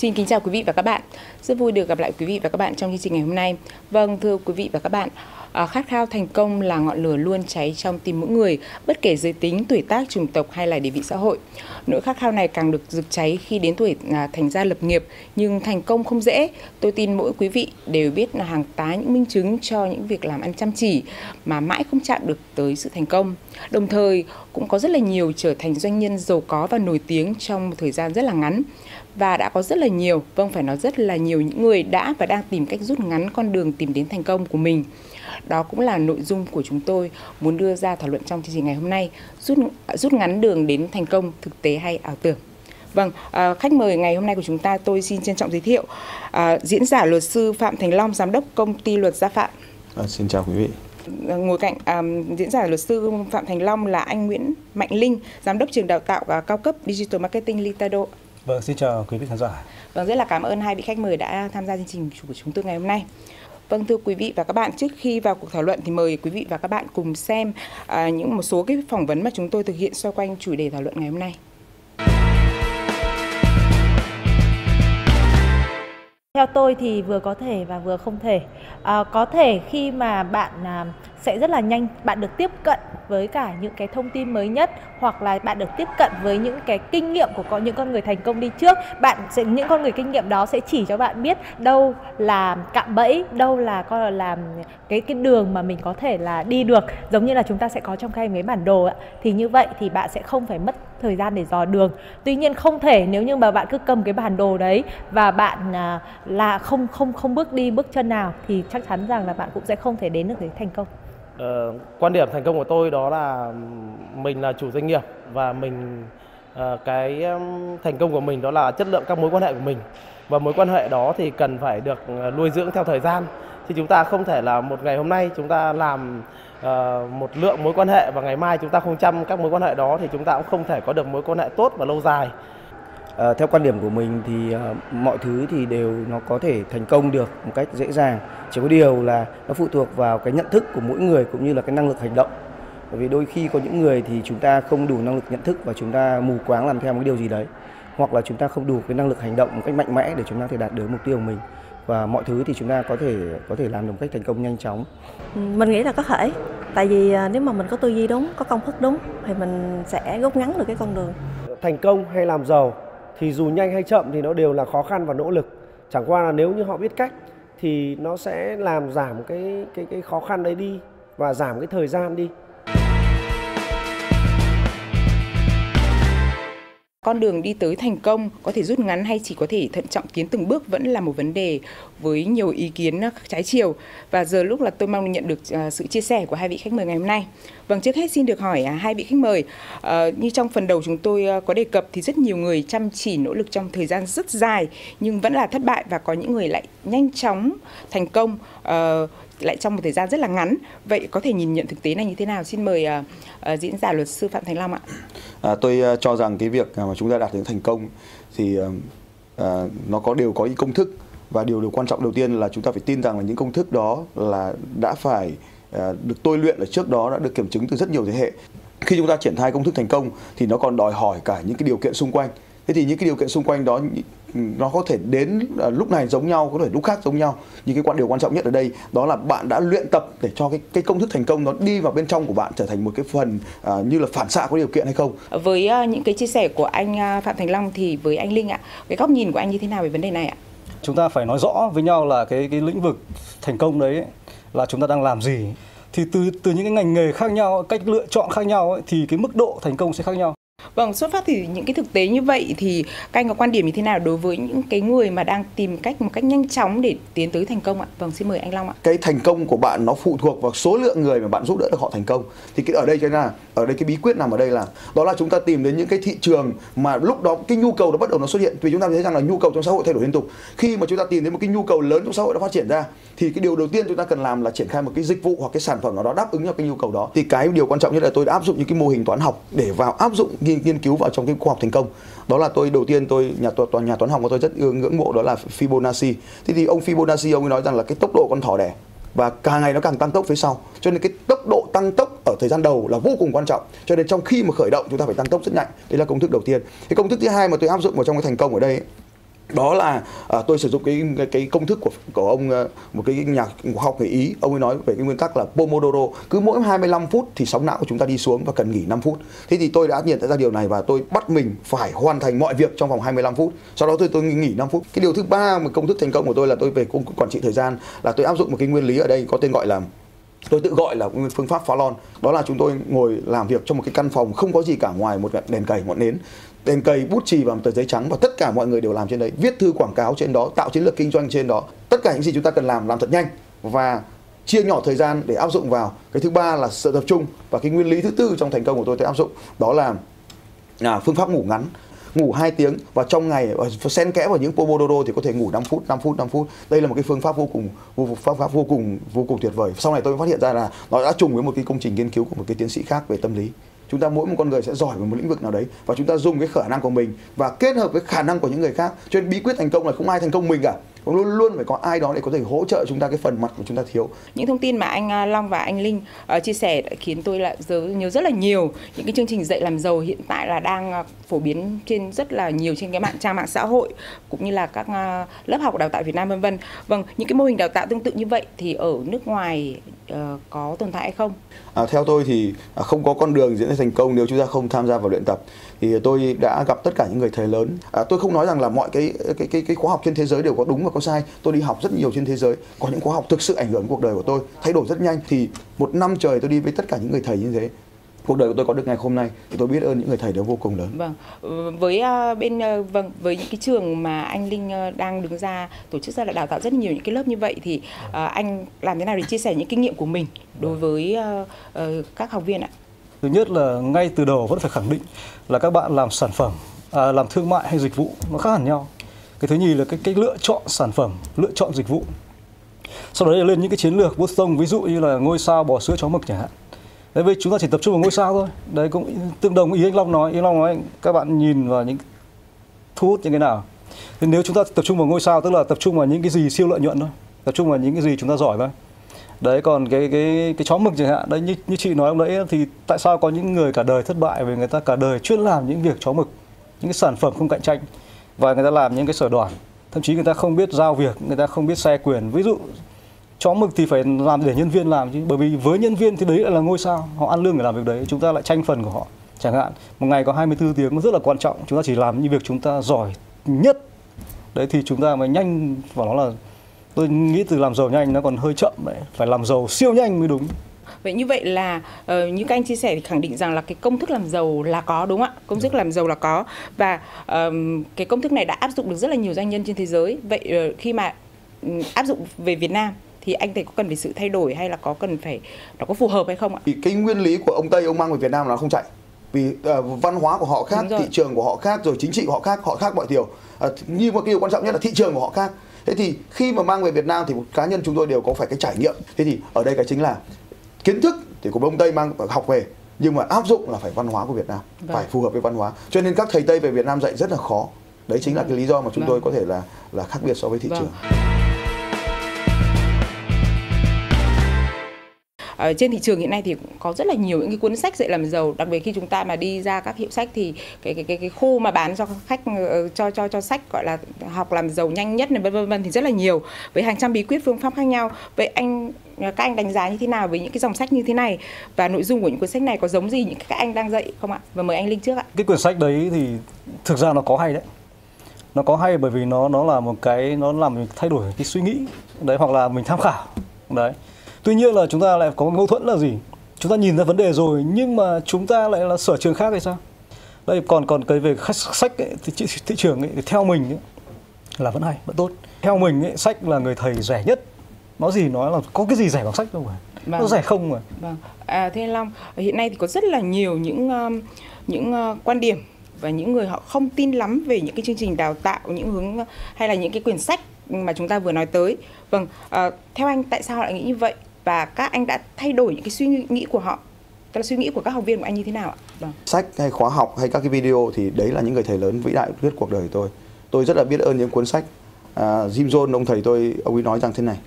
Xin kính chào quý vị và các bạn. Rất vui được gặp lại quý vị và các bạn trong chương trình ngày hôm nay. Vâng, thưa quý vị và các bạn, à, khát khao thành công là ngọn lửa luôn cháy trong tim mỗi người, bất kể giới tính, tuổi tác, chủng tộc hay là địa vị xã hội. Nỗi khát khao này càng được rực cháy khi đến tuổi à, thành gia lập nghiệp, nhưng thành công không dễ. Tôi tin mỗi quý vị đều biết là hàng tá những minh chứng cho những việc làm ăn chăm chỉ mà mãi không chạm được tới sự thành công. Đồng thời cũng có rất là nhiều trở thành doanh nhân giàu có và nổi tiếng trong một thời gian rất là ngắn và đã có rất là nhiều, vâng phải nói rất là nhiều những người đã và đang tìm cách rút ngắn con đường tìm đến thành công của mình. Đó cũng là nội dung của chúng tôi muốn đưa ra thảo luận trong chương trình ngày hôm nay, rút rút ngắn đường đến thành công thực tế hay ảo tưởng. Vâng, à, khách mời ngày hôm nay của chúng ta tôi xin trân trọng giới thiệu à, diễn giả luật sư Phạm Thành Long, giám đốc công ty luật Gia Phạm. À, xin chào quý vị. Ngồi cạnh à, diễn giả luật sư Phạm Thành Long là anh Nguyễn Mạnh Linh, giám đốc trường đào tạo à, cao cấp Digital Marketing Litado. Vâng, xin chào quý vị khán giả. Vâng, rất là cảm ơn hai vị khách mời đã tham gia chương trình của chúng tôi ngày hôm nay. Vâng thưa quý vị và các bạn, trước khi vào cuộc thảo luận thì mời quý vị và các bạn cùng xem à, những một số cái phỏng vấn mà chúng tôi thực hiện xoay quanh chủ đề thảo luận ngày hôm nay. Theo tôi thì vừa có thể và vừa không thể. À, có thể khi mà bạn à, sẽ rất là nhanh, bạn được tiếp cận với cả những cái thông tin mới nhất hoặc là bạn được tiếp cận với những cái kinh nghiệm của có những con người thành công đi trước bạn sẽ những con người kinh nghiệm đó sẽ chỉ cho bạn biết đâu là cạm bẫy đâu là coi là cái cái đường mà mình có thể là đi được giống như là chúng ta sẽ có trong cái bản đồ ạ. Thì như vậy thì bạn sẽ không phải mất thời gian để dò đường. Tuy nhiên không thể nếu như mà bạn cứ cầm cái bản đồ đấy và bạn à, là không không không bước đi bước chân nào thì chắc chắn rằng là bạn cũng sẽ không thể đến được đến thành công. Ờ, quan điểm thành công của tôi đó là mình là chủ doanh nghiệp và mình uh, cái thành công của mình đó là chất lượng các mối quan hệ của mình. Và mối quan hệ đó thì cần phải được ờ, nuôi dưỡng theo thời gian. Thì chúng ta không thể là một ngày hôm nay chúng ta làm uh, một lượng mối quan hệ và ngày mai chúng ta không chăm các mối quan hệ đó thì chúng ta cũng không thể có được mối quan hệ tốt và lâu dài. À, theo quan điểm của mình thì à, mọi thứ thì đều nó có thể thành công được một cách dễ dàng chỉ có điều là nó phụ thuộc vào cái nhận thức của mỗi người cũng như là cái năng lực hành động bởi vì đôi khi có những người thì chúng ta không đủ năng lực nhận thức và chúng ta mù quáng làm theo một cái điều gì đấy hoặc là chúng ta không đủ cái năng lực hành động một cách mạnh mẽ để chúng ta có thể đạt được mục tiêu của mình và mọi thứ thì chúng ta có thể có thể làm được một cách thành công nhanh chóng. Mình nghĩ là có thể. Tại vì à, nếu mà mình có tư duy đúng, có công thức đúng thì mình sẽ rút ngắn được cái con đường. Thành công hay làm giàu thì dù nhanh hay chậm thì nó đều là khó khăn và nỗ lực. Chẳng qua là nếu như họ biết cách thì nó sẽ làm giảm cái cái cái khó khăn đấy đi và giảm cái thời gian đi. Con đường đi tới thành công có thể rút ngắn hay chỉ có thể thận trọng tiến từng bước vẫn là một vấn đề với nhiều ý kiến à, trái chiều và giờ lúc là tôi mong nhận được à, sự chia sẻ của hai vị khách mời ngày hôm nay. Vâng, trước hết xin được hỏi à, hai vị khách mời ờ, như trong phần đầu chúng tôi ờ, có đề cập thì rất nhiều người chăm chỉ nỗ lực trong thời gian rất dài nhưng vẫn là thất bại và có những người lại nhanh chóng thành công ờ, lại trong một thời gian rất là ngắn. Vậy có thể nhìn nhận thực tế này như thế nào? Xin mời uh, uh, diễn giả luật sư Phạm Thành Long ạ. À, tôi uh, cho rằng cái việc à, mà chúng ta đạt đến thành công thì uh, uh, nó có đều có những công thức và điều điều quan trọng đầu tiên là chúng ta phải tin rằng là những công thức đó là đã phải uh, được tôi luyện ở trước đó đã được kiểm chứng từ rất nhiều thế hệ. Khi chúng ta triển khai công thức thành công thì nó còn đòi hỏi cả những cái điều kiện xung quanh. Thế thì những cái điều kiện xung quanh đó nó có thể đến uh, lúc này giống nhau có thể lúc khác giống nhau. Nhưng cái quan điều quan trọng nhất ở đây đó là bạn đã luyện tập để cho cái cái công thức thành công nó đi vào bên trong của bạn trở thành một cái phần uh, như là phản xạ có điều kiện hay không. Với uh, những cái chia sẻ của anh uh, Phạm Thành Long thì với anh Linh ạ cái góc nhìn của anh như thế nào về vấn đề này ạ? Chúng ta phải nói rõ với nhau là cái cái lĩnh vực thành công đấy là chúng ta đang làm gì. Thì từ từ những cái ngành nghề khác nhau cách lựa chọn khác nhau ấy, thì cái mức độ thành công sẽ khác nhau Vâng, xuất phát từ những cái thực tế như vậy thì các anh có quan điểm như thế nào đối với những cái người mà đang tìm cách một cách nhanh chóng để tiến tới thành công ạ? Vâng, xin mời anh Long ạ. Cái thành công của bạn nó phụ thuộc vào số lượng người mà bạn giúp đỡ được họ thành công. Thì cái ở đây cho nên là ở đây cái bí quyết nằm ở đây là đó là chúng ta tìm đến những cái thị trường mà lúc đó cái nhu cầu nó bắt đầu nó xuất hiện vì chúng ta thấy rằng là nhu cầu trong xã hội thay đổi liên tục. Khi mà chúng ta tìm đến một cái nhu cầu lớn trong xã hội đã phát triển ra thì cái điều đầu tiên chúng ta cần làm là triển khai một cái dịch vụ hoặc cái sản phẩm nào đó đáp ứng cho cái nhu cầu đó. Thì cái điều quan trọng nhất là tôi đã áp dụng những cái mô hình toán học để vào áp dụng nghiên, cứu vào trong cái khoa học thành công. Đó là tôi đầu tiên tôi nhà toàn nhà toán học của tôi rất ngưỡng mộ đó là Fibonacci. Thế thì ông Fibonacci ông ấy nói rằng là cái tốc độ con thỏ đẻ và càng ngày nó càng tăng tốc phía sau. Cho nên cái tốc độ tăng tốc ở thời gian đầu là vô cùng quan trọng. Cho nên trong khi mà khởi động chúng ta phải tăng tốc rất nhanh. Đấy là công thức đầu tiên. Cái công thức thứ hai mà tôi áp dụng vào trong cái thành công ở đây ấy, đó là à, tôi sử dụng cái, cái cái công thức của của ông à, một cái nhà khoa học người Ý. Ông ấy nói về cái nguyên tắc là Pomodoro cứ mỗi 25 phút thì sóng não của chúng ta đi xuống và cần nghỉ 5 phút. Thế thì tôi đã nhận ra điều này và tôi bắt mình phải hoàn thành mọi việc trong vòng 25 phút. Sau đó tôi tôi nghỉ 5 phút. Cái điều thứ ba mà công thức thành công của tôi là tôi về công quản trị thời gian là tôi áp dụng một cái nguyên lý ở đây có tên gọi là tôi tự gọi là phương pháp phá lon. Đó là chúng tôi ngồi làm việc trong một cái căn phòng không có gì cả ngoài một đèn cầy, ngọn nến. Đèn cầy, bút chì và một tờ giấy trắng và tất cả mọi người đều làm trên đấy. Viết thư quảng cáo trên đó, tạo chiến lược kinh doanh trên đó. Tất cả những gì chúng ta cần làm làm thật nhanh và chia nhỏ thời gian để áp dụng vào. Cái thứ ba là sự tập trung và cái nguyên lý thứ tư trong thành công của tôi tôi áp dụng đó là là phương pháp ngủ ngắn ngủ 2 tiếng và trong ngày và xen kẽ vào những pomodoro thì có thể ngủ 5 phút 5 phút 5 phút. Đây là một cái phương pháp vô cùng, vô, pháp pháp vô cùng vô cùng tuyệt vời. Sau này tôi phát hiện ra là nó đã trùng với một cái công trình nghiên cứu của một cái tiến sĩ khác về tâm lý. Chúng ta mỗi một con người sẽ giỏi về một lĩnh vực nào đấy và chúng ta dùng cái khả năng của mình và kết hợp với khả năng của những người khác. Cho nên bí quyết thành công là không ai thành công mình cả luôn luôn phải có ai đó để có thể hỗ trợ chúng ta cái phần mặt của chúng ta thiếu. Những thông tin mà anh à, Long và anh Linh uh, chia sẻ đã khiến tôi lại nhớ, nhớ rất là nhiều những cái chương trình dạy làm giàu hiện tại là đang uh, phổ biến trên rất là nhiều trên cái mạng trang mạng xã hội cũng như là các uh, lớp học đào tạo Việt Nam vân vân. Vâng những cái mô hình đào tạo tương tự như vậy thì ở nước ngoài uh, có tồn tại hay không? À, theo tôi thì không có con đường diễn ra thành công nếu chúng ta không tham gia vào luyện tập. Thì tôi đã gặp tất cả những người thầy lớn. À, tôi không nói rằng là mọi cái cái cái cái khóa học trên thế giới đều có đúng và có sai tôi đi học rất nhiều trên thế giới có những khóa học thực sự ảnh hưởng cuộc đời của tôi thay đổi rất nhanh thì một năm trời tôi đi với tất cả những người thầy như thế cuộc đời của tôi có được ngày hôm nay thì tôi biết ơn những người thầy đó vô cùng lớn. Vâng, với uh, bên uh, vâng với những cái trường mà anh Linh uh, đang đứng ra tổ chức ra là đào tạo rất nhiều những cái lớp như vậy thì uh, anh làm thế nào để chia sẻ những kinh nghiệm của mình đối với uh, uh, các học viên ạ? Thứ nhất là ngay từ đầu vẫn phải khẳng định là các bạn làm sản phẩm, à, làm thương mại hay dịch vụ nó khác hẳn nhau. Cái thứ nhì là cái cách lựa chọn sản phẩm, lựa chọn dịch vụ. Sau đó là lên những cái chiến lược Boston ví dụ như là ngôi sao bò sữa chó mực chẳng hạn. Đấy vì chúng ta chỉ tập trung vào ngôi sao thôi. Đấy cũng tương đồng ý anh Long nói. Anh Long nói các bạn nhìn vào những thu hút những cái nào. Thì nếu chúng ta tập trung vào ngôi sao tức là tập trung vào những cái gì siêu lợi nhuận thôi. Tập trung vào những cái gì chúng ta giỏi thôi đấy còn cái cái cái chó mực chẳng hạn đấy như như chị nói lúc nãy thì tại sao có những người cả đời thất bại vì người ta cả đời chuyên làm những việc chó mực những cái sản phẩm không cạnh tranh và người ta làm những cái sở đoàn thậm chí người ta không biết giao việc, người ta không biết xe quyền. Ví dụ, chó mực thì phải làm để nhân viên làm chứ. Bởi vì với nhân viên thì đấy lại là ngôi sao. Họ ăn lương để làm việc đấy, chúng ta lại tranh phần của họ, chẳng hạn. Một ngày có 24 tiếng nó rất là quan trọng. Chúng ta chỉ làm những việc chúng ta giỏi nhất. Đấy thì chúng ta mới nhanh và nó là, tôi nghĩ từ làm giàu nhanh nó còn hơi chậm đấy. Phải làm giàu siêu nhanh mới đúng. Vậy như vậy là uh, như các anh chia sẻ thì khẳng định rằng là cái công thức làm giàu là có đúng không ạ? Công thức làm giàu là có và um, cái công thức này đã áp dụng được rất là nhiều doanh nhân trên thế giới. Vậy uh, khi mà um, áp dụng về Việt Nam thì anh thấy có cần phải sự thay đổi hay là có cần phải nó có phù hợp hay không ạ? Thì cái nguyên lý của ông Tây ông mang về Việt Nam là không chạy vì uh, văn hóa của họ khác, thị trường của họ khác, rồi chính trị của họ khác, họ khác mọi điều. Uh, nhưng mà cái điều quan trọng nhất là thị trường của họ khác thế thì khi mà mang về Việt Nam thì cá nhân chúng tôi đều có phải cái trải nghiệm thế thì ở đây cái chính là kiến thức thì của ông Tây mang học về nhưng mà áp dụng là phải văn hóa của Việt Nam vâng. phải phù hợp với văn hóa cho nên các thầy Tây về Việt Nam dạy rất là khó đấy chính là cái lý do mà chúng vâng. tôi có thể là là khác biệt so với thị vâng. trường Ờ, trên thị trường hiện nay thì có rất là nhiều những cái cuốn sách dạy làm giàu. Đặc biệt khi chúng ta mà đi ra các hiệu sách thì cái cái cái, cái khu mà bán cho khách ờ, cho cho cho sách gọi là học làm giàu nhanh nhất này vân vân vân thì rất là nhiều với hàng trăm bí quyết phương pháp khác nhau. Vậy anh ờ, các anh đánh giá như thế nào với những cái dòng sách như thế này? Và nội dung của những cuốn sách này có giống gì những các anh đang dạy không ạ? Và mời anh linh trước ạ. Cái quyển sách đấy thì thực ra nó có hay đấy. Nó có hay bởi vì nó nó là một cái nó làm mình thay đổi cái suy nghĩ đấy hoặc là mình tham khảo đấy tuy nhiên là chúng ta lại có mâu thuẫn là gì? Chúng ta nhìn ra vấn đề rồi nhưng mà chúng ta lại là sở trường khác thì sao? Đây còn còn cái về khách sách ấy, thì thị, thị trường ấy, thì theo mình ấy, là vẫn hay vẫn tốt. Theo mình ấy, sách là người thầy rẻ nhất. Nói gì nói là có cái gì rẻ bằng sách đâu mà. Vâng. nó rẻ không mà. Vâng. À, thế long hiện nay thì có rất là nhiều những um, những uh, quan điểm và những người họ không tin lắm về những cái chương trình đào tạo những hướng hay là những cái quyển sách mà chúng ta vừa nói tới. Vâng uh, theo anh tại sao họ lại nghĩ như vậy và các anh đã thay đổi những cái suy nghĩ của họ. Tức là suy nghĩ của các học viên của anh như thế nào ạ? Vâng. sách hay khóa học hay các cái video thì đấy là những người thầy lớn vĩ đại viết cuộc đời tôi. Tôi rất là biết ơn những cuốn sách. À, Jim Jones ông thầy tôi ông ấy nói rằng thế này.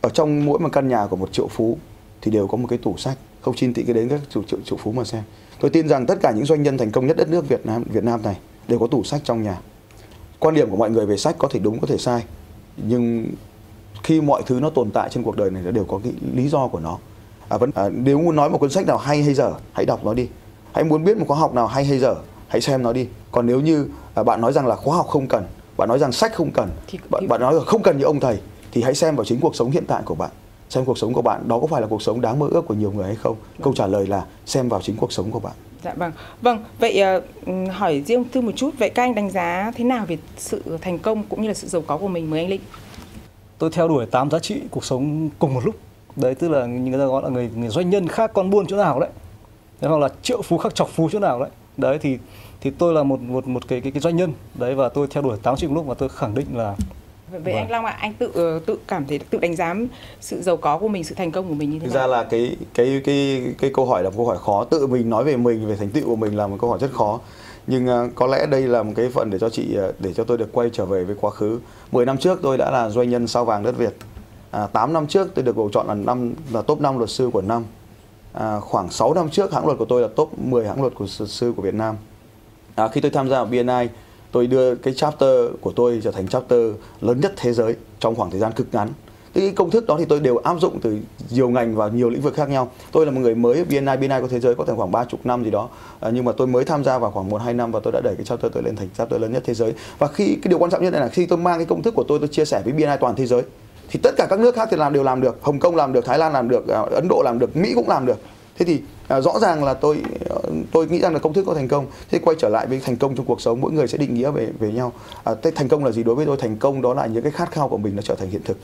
Ở trong mỗi một căn nhà của một triệu phú thì đều có một cái tủ sách. Không xin tị cái đến các triệu, triệu, triệu phú mà xem. Tôi tin rằng tất cả những doanh nhân thành công nhất đất nước Việt Nam Việt Nam này đều có tủ sách trong nhà. Quan điểm của mọi người về sách có thể đúng có thể sai. Nhưng khi mọi thứ nó tồn tại trên cuộc đời này nó đều có cái lý do của nó. À, vẫn à, nếu muốn nói một cuốn sách nào hay hay dở hãy đọc nó đi. Hãy muốn biết một khóa học nào hay hay dở hãy xem nó đi. Còn nếu như à, bạn nói rằng là khóa học không cần bạn nói rằng sách không cần Thì- bạn, thì- bạn nói là không cần như ông thầy thì hãy xem vào chính cuộc sống hiện tại của bạn. Xem cuộc sống của bạn đó có phải là cuộc sống đáng mơ ước của nhiều người hay không? Câu trả lời là xem vào chính cuộc sống của bạn. Dạ vâng. Vâng, vậy ừm, hỏi riêng Thư một chút, vậy các anh đánh giá thế nào về sự thành công cũng như là sự giàu có của mình mời anh Linh? Tôi theo đuổi tám giá trị cuộc sống cùng một lúc. Đấy tức là như người ta gọi là người, người doanh nhân khác con buôn chỗ nào đấy. Thế hoặc là triệu phú khác chọc phú chỗ nào đấy. Đấy thì thì tôi là một một một cái cái, cái doanh nhân. Đấy và tôi theo đuổi tám giá trị cùng lúc và tôi khẳng định là Vậy vậy Vâng. anh Long ạ, anh tự ờ, tự cảm thấy tự đánh giá sự giàu có của mình, sự thành công của mình như thế thực nào? ra là cái cái cái cái câu hỏi là một câu hỏi khó. Tự mình nói về mình về thành tựu của mình là một câu hỏi rất khó nhưng ờ, có lẽ đây là một cái phần để cho chị ờ, để cho tôi được quay trở về với quá khứ. 10 năm trước tôi đã là doanh nhân sao vàng đất Việt. À, 8 năm trước tôi được bầu chọn là năm là top 5 luật sư của năm. À, khoảng 6 năm trước hãng luật của tôi là top 10 hãng luật của luật sư của Việt Nam. À, khi tôi tham gia vào BNI tôi đưa cái chapter của tôi trở thành chapter lớn nhất thế giới trong khoảng thời gian cực ngắn cái công thức đó thì tôi đều áp dụng từ nhiều ngành và nhiều lĩnh vực khác nhau. Tôi là một người mới BNI BNI có thế giới có thể khoảng ba chục năm gì đó. À, nhưng mà tôi mới tham gia vào khoảng một hai năm và tôi đã đẩy cái chapter tôi lên thành chapter lớn nhất thế giới. Và khi cái điều quan trọng nhất này là khi tôi mang cái công thức của tôi tôi chia sẻ với BNI toàn thế giới thì tất cả các nước khác thì làm đều làm được. Hồng Kông làm được Thái Lan làm được à, Ấn Độ làm được Mỹ cũng làm được. Thế thì à, rõ ràng là tôi à, tôi nghĩ rằng là công thức có thành công. Thế quay trở lại với thành công trong cuộc sống mỗi người sẽ định nghĩa về về nhau. À, thế thành công là gì? Đối với tôi thành công đó là những cái khát khao của mình nó trở thành hiện thực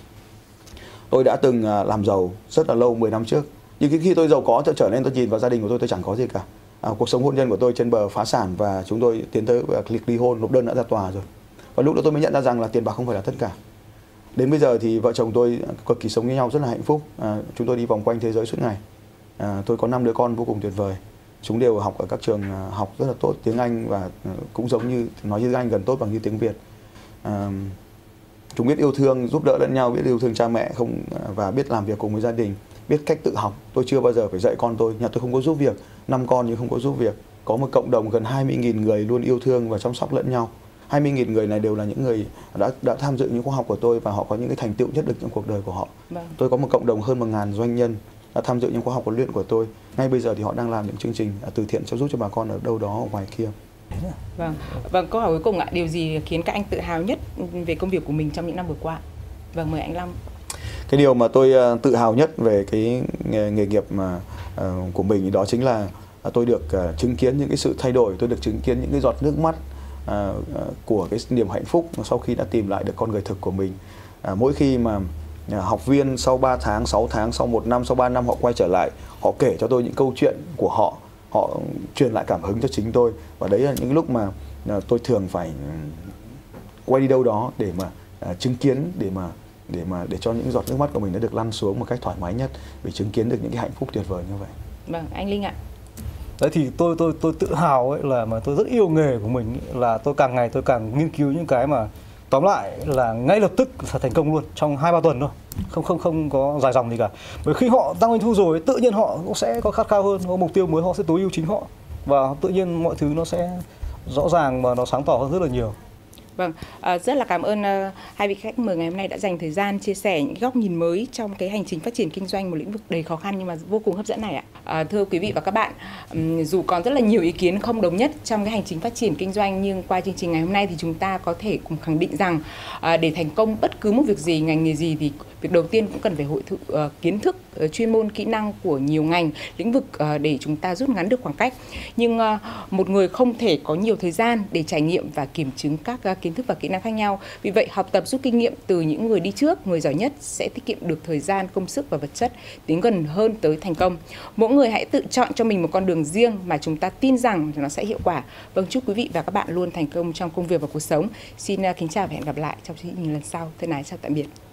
tôi đã từng à, làm giàu rất là lâu 10 năm trước. Nhưng khi tôi giàu có tôi trở nên tôi nhìn vào gia đình của tôi tôi chẳng có gì cả. À, cuộc sống hôn nhân của tôi trên bờ phá sản và chúng tôi tiến tới việc ly hôn nộp đơn đã ra tòa rồi. Và lúc đó tôi mới nhận ra rằng là tiền bạc không phải là tất cả. Đến bây giờ thì vợ chồng tôi à, cực kỳ sống với nhau rất là hạnh phúc. À, chúng tôi đi vòng quanh thế giới suốt ngày. À, tôi có năm đứa con vô cùng tuyệt vời. Chúng đều học ở các trường à, học rất là tốt tiếng Anh và cũng giống như nói như Anh gần tốt bằng như tiếng Việt. À, chúng biết yêu thương giúp đỡ lẫn nhau biết yêu thương cha mẹ không và biết làm việc cùng với gia đình biết cách tự học. Tôi chưa bao giờ phải dạy con tôi. Nhà tôi không có giúp việc. Năm con nhưng không có giúp việc. Có một cộng đồng gần 20.000 người luôn yêu thương và chăm sóc lẫn nhau. 20.000 người này đều là những người đã đã tham dự những khóa học của tôi và họ có những cái thành tựu nhất định trong cuộc đời của họ. Vâng. tôi có một cộng đồng hơn 1.000 doanh nhân đã tham dự những khóa học huấn luyện của tôi. Ngay bây giờ thì họ đang làm những chương trình à, từ thiện cho giúp cho bà con ở đâu đó ở ngoài kia Vâng. Vâng, câu hỏi cuối cùng ạ, điều gì khiến các anh tự hào nhất về công việc của mình trong những năm vừa qua? Vâng, mời anh Long. cái điều mà tôi ờ, tự hào nhất về cái nghề, nghề nghiệp mà uh, của mình đó chính là ờ, tôi được uh, chứng kiến những cái sự thay đổi tôi được chứng kiến những cái giọt nước mắt uh, của cái niềm hạnh phúc sau khi đã tìm lại được con người thực của mình À, mỗi khi mà à, học viên sau 3 tháng, 6 tháng, sau 1 năm, sau 3 năm họ quay trở lại, họ kể cho tôi những câu chuyện của họ, họ truyền lại cảm hứng cho chính tôi và đấy là những lúc mà à, tôi thường phải ừm, quay đi đâu đó để mà à, chứng kiến để mà để mà để cho những giọt nước mắt của mình nó được lăn xuống một cách thoải mái nhất để chứng kiến được những cái hạnh phúc tuyệt vời như vậy. Vâng, anh Linh ạ. đấy thì tôi tôi tôi tự hào ấy là mà tôi rất yêu nghề của mình ấy, là tôi càng ngày tôi càng nghiên cứu những cái mà tóm lại là ngay lập tức sẽ thành công luôn trong hai ba tuần thôi. Không không không có dài dòng gì cả. Bởi khi họ tăng doanh thu rồi tự nhiên họ cũng sẽ có khát khao hơn có mục tiêu mới họ sẽ tối ưu chính họ. Và tự nhiên mọi thứ nó sẽ rõ ràng và nó sáng tỏ hơn rất là nhiều. Vâng, ờ, rất là cảm ơn ờ, hai vị khách mời ngày hôm nay đã dành thời gian chia sẻ những góc nhìn mới trong cái hành trình phát triển kinh doanh một lĩnh vực đầy khó khăn nhưng mà vô cùng hấp dẫn này ạ. À, thưa quý vị và các bạn, dù còn rất là nhiều ý kiến không đồng nhất trong cái hành trình phát triển kinh doanh nhưng qua chương trình ngày hôm nay thì chúng ta có thể cùng khẳng định rằng à, để thành công bất cứ một việc gì, ngành nghề gì thì việc đầu tiên cũng cần phải hội thụ ờ, kiến thức, Ờ, chuyên môn, kỹ năng của nhiều ngành, lĩnh vực ờ, để chúng ta rút ngắn được khoảng cách. Nhưng ờ, một người không thể có nhiều thời gian để trải nghiệm và kiểm chứng các kiến thức và kỹ năng khác nhau. Vì vậy, học tập rút kinh nghiệm từ những người đi trước, người giỏi nhất sẽ tiết kiệm được thời gian, công sức và vật chất, tiến gần hơn tới thành công. Mỗi người hãy tự chọn cho mình một con đường riêng mà chúng ta tin rằng nó sẽ hiệu quả. Vâng, chúc quý vị và các bạn luôn thành công trong công việc và cuộc sống. Xin kính chào và hẹn gặp lại trong chương trình lần sau. Thân ái chào tạm biệt.